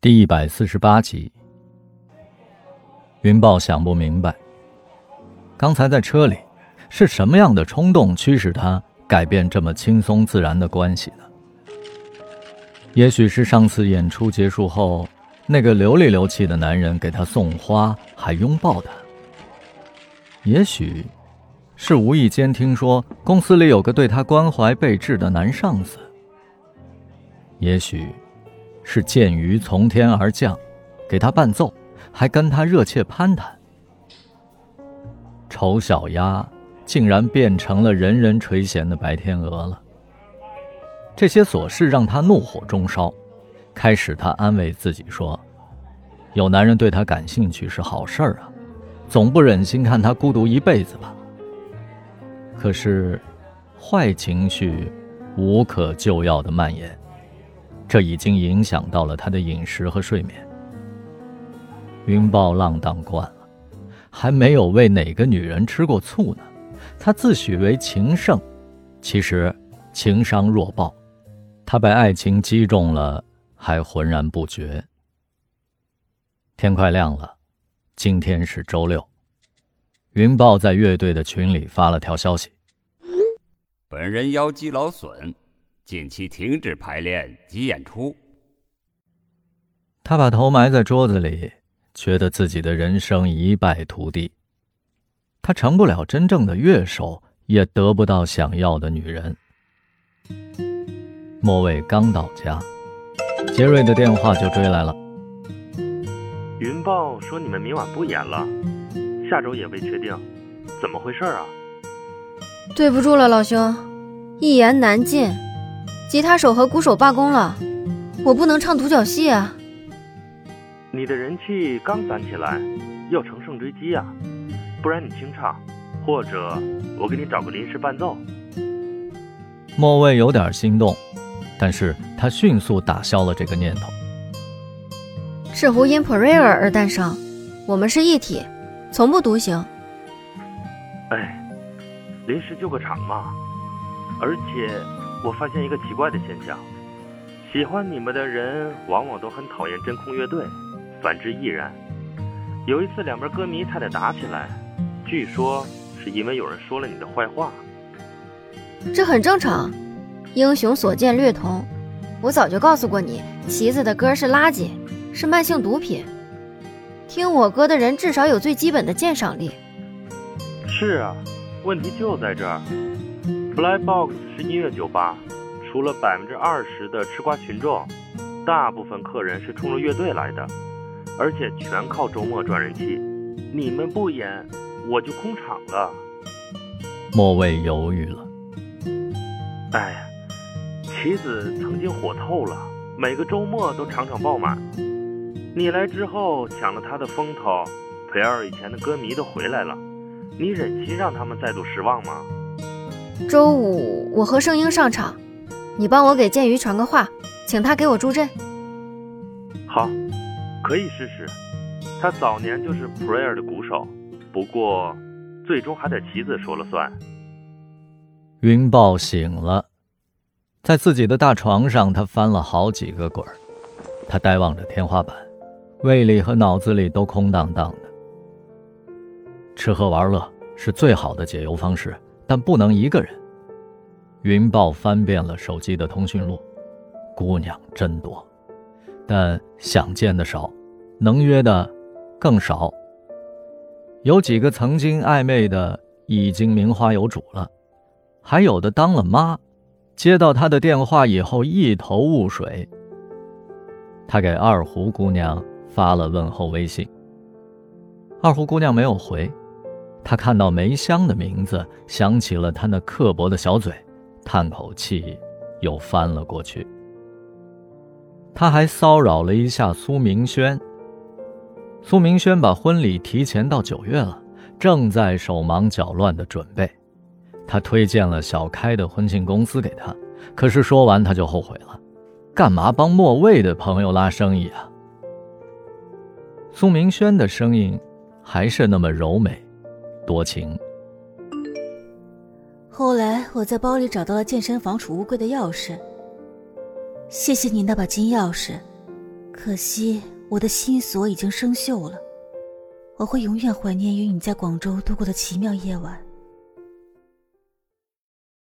第一百四十八集，云豹想不明白，刚才在车里是什么样的冲动驱使他改变这么轻松自然的关系呢？也许是上次演出结束后，那个流里流气的男人给他送花还拥抱他；也许是无意间听说公司里有个对他关怀备至的男上司。也许，是剑鱼从天而降，给他伴奏，还跟他热切攀谈。丑小鸭竟然变成了人人垂涎的白天鹅了。这些琐事让他怒火中烧。开始，他安慰自己说：“有男人对他感兴趣是好事儿啊，总不忍心看他孤独一辈子吧。”可是，坏情绪无可救药的蔓延。这已经影响到了他的饮食和睡眠。云豹浪荡惯了，还没有为哪个女人吃过醋呢。他自诩为情圣，其实情商弱爆。他被爱情击中了，还浑然不觉。天快亮了，今天是周六。云豹在乐队的群里发了条消息：“本人腰肌劳损。”近期停止排练及演出。他把头埋在桌子里，觉得自己的人生一败涂地。他成不了真正的乐手，也得不到想要的女人。莫蔚刚到家，杰瑞的电话就追来了。云豹说你们明晚不演了，下周也未确定，怎么回事啊？对不住了，老兄，一言难尽。吉他手和鼓手罢工了，我不能唱独角戏啊！你的人气刚攒起来，要乘胜追击啊！不然你清唱，或者我给你找个临时伴奏。莫蔚有点心动，但是他迅速打消了这个念头。是胡因 Prayer 而诞生，我们是一体，从不独行。哎，临时救个场嘛，而且。我发现一个奇怪的现象，喜欢你们的人往往都很讨厌真空乐队，反之亦然。有一次两边歌迷差点打起来，据说是因为有人说了你的坏话。这很正常，英雄所见略同。我早就告诉过你，旗子的歌是垃圾，是慢性毒品。听我歌的人至少有最基本的鉴赏力。是啊，问题就在这儿。Black Box 是音乐酒吧，除了百分之二十的吃瓜群众，大部分客人是冲着乐队来的，而且全靠周末赚人气。你们不演，我就空场了。莫蔚犹豫了。哎，棋子曾经火透了，每个周末都场场爆满。你来之后抢了他的风头，培尔以前的歌迷都回来了，你忍心让他们再度失望吗？周五我和圣婴上场，你帮我给剑鱼传个话，请他给我助阵。好，可以试试。他早年就是 Prayer 的鼓手，不过最终还得棋子说了算。云豹醒了，在自己的大床上，他翻了好几个滚儿。他呆望着天花板，胃里和脑子里都空荡荡的。吃喝玩乐是最好的解忧方式。但不能一个人。云豹翻遍了手机的通讯录，姑娘真多，但想见的少，能约的更少。有几个曾经暧昧的已经名花有主了，还有的当了妈，接到他的电话以后一头雾水。他给二胡姑娘发了问候微信，二胡姑娘没有回。他看到梅香的名字，想起了他那刻薄的小嘴，叹口气，又翻了过去。他还骚扰了一下苏明轩。苏明轩把婚礼提前到九月了，正在手忙脚乱的准备。他推荐了小开的婚庆公司给他，可是说完他就后悔了，干嘛帮莫蔚的朋友拉生意啊？苏明轩的声音还是那么柔美。多情。后来我在包里找到了健身房储物柜的钥匙。谢谢你那把金钥匙，可惜我的心锁已经生锈了。我会永远怀念与你在广州度过的奇妙夜晚。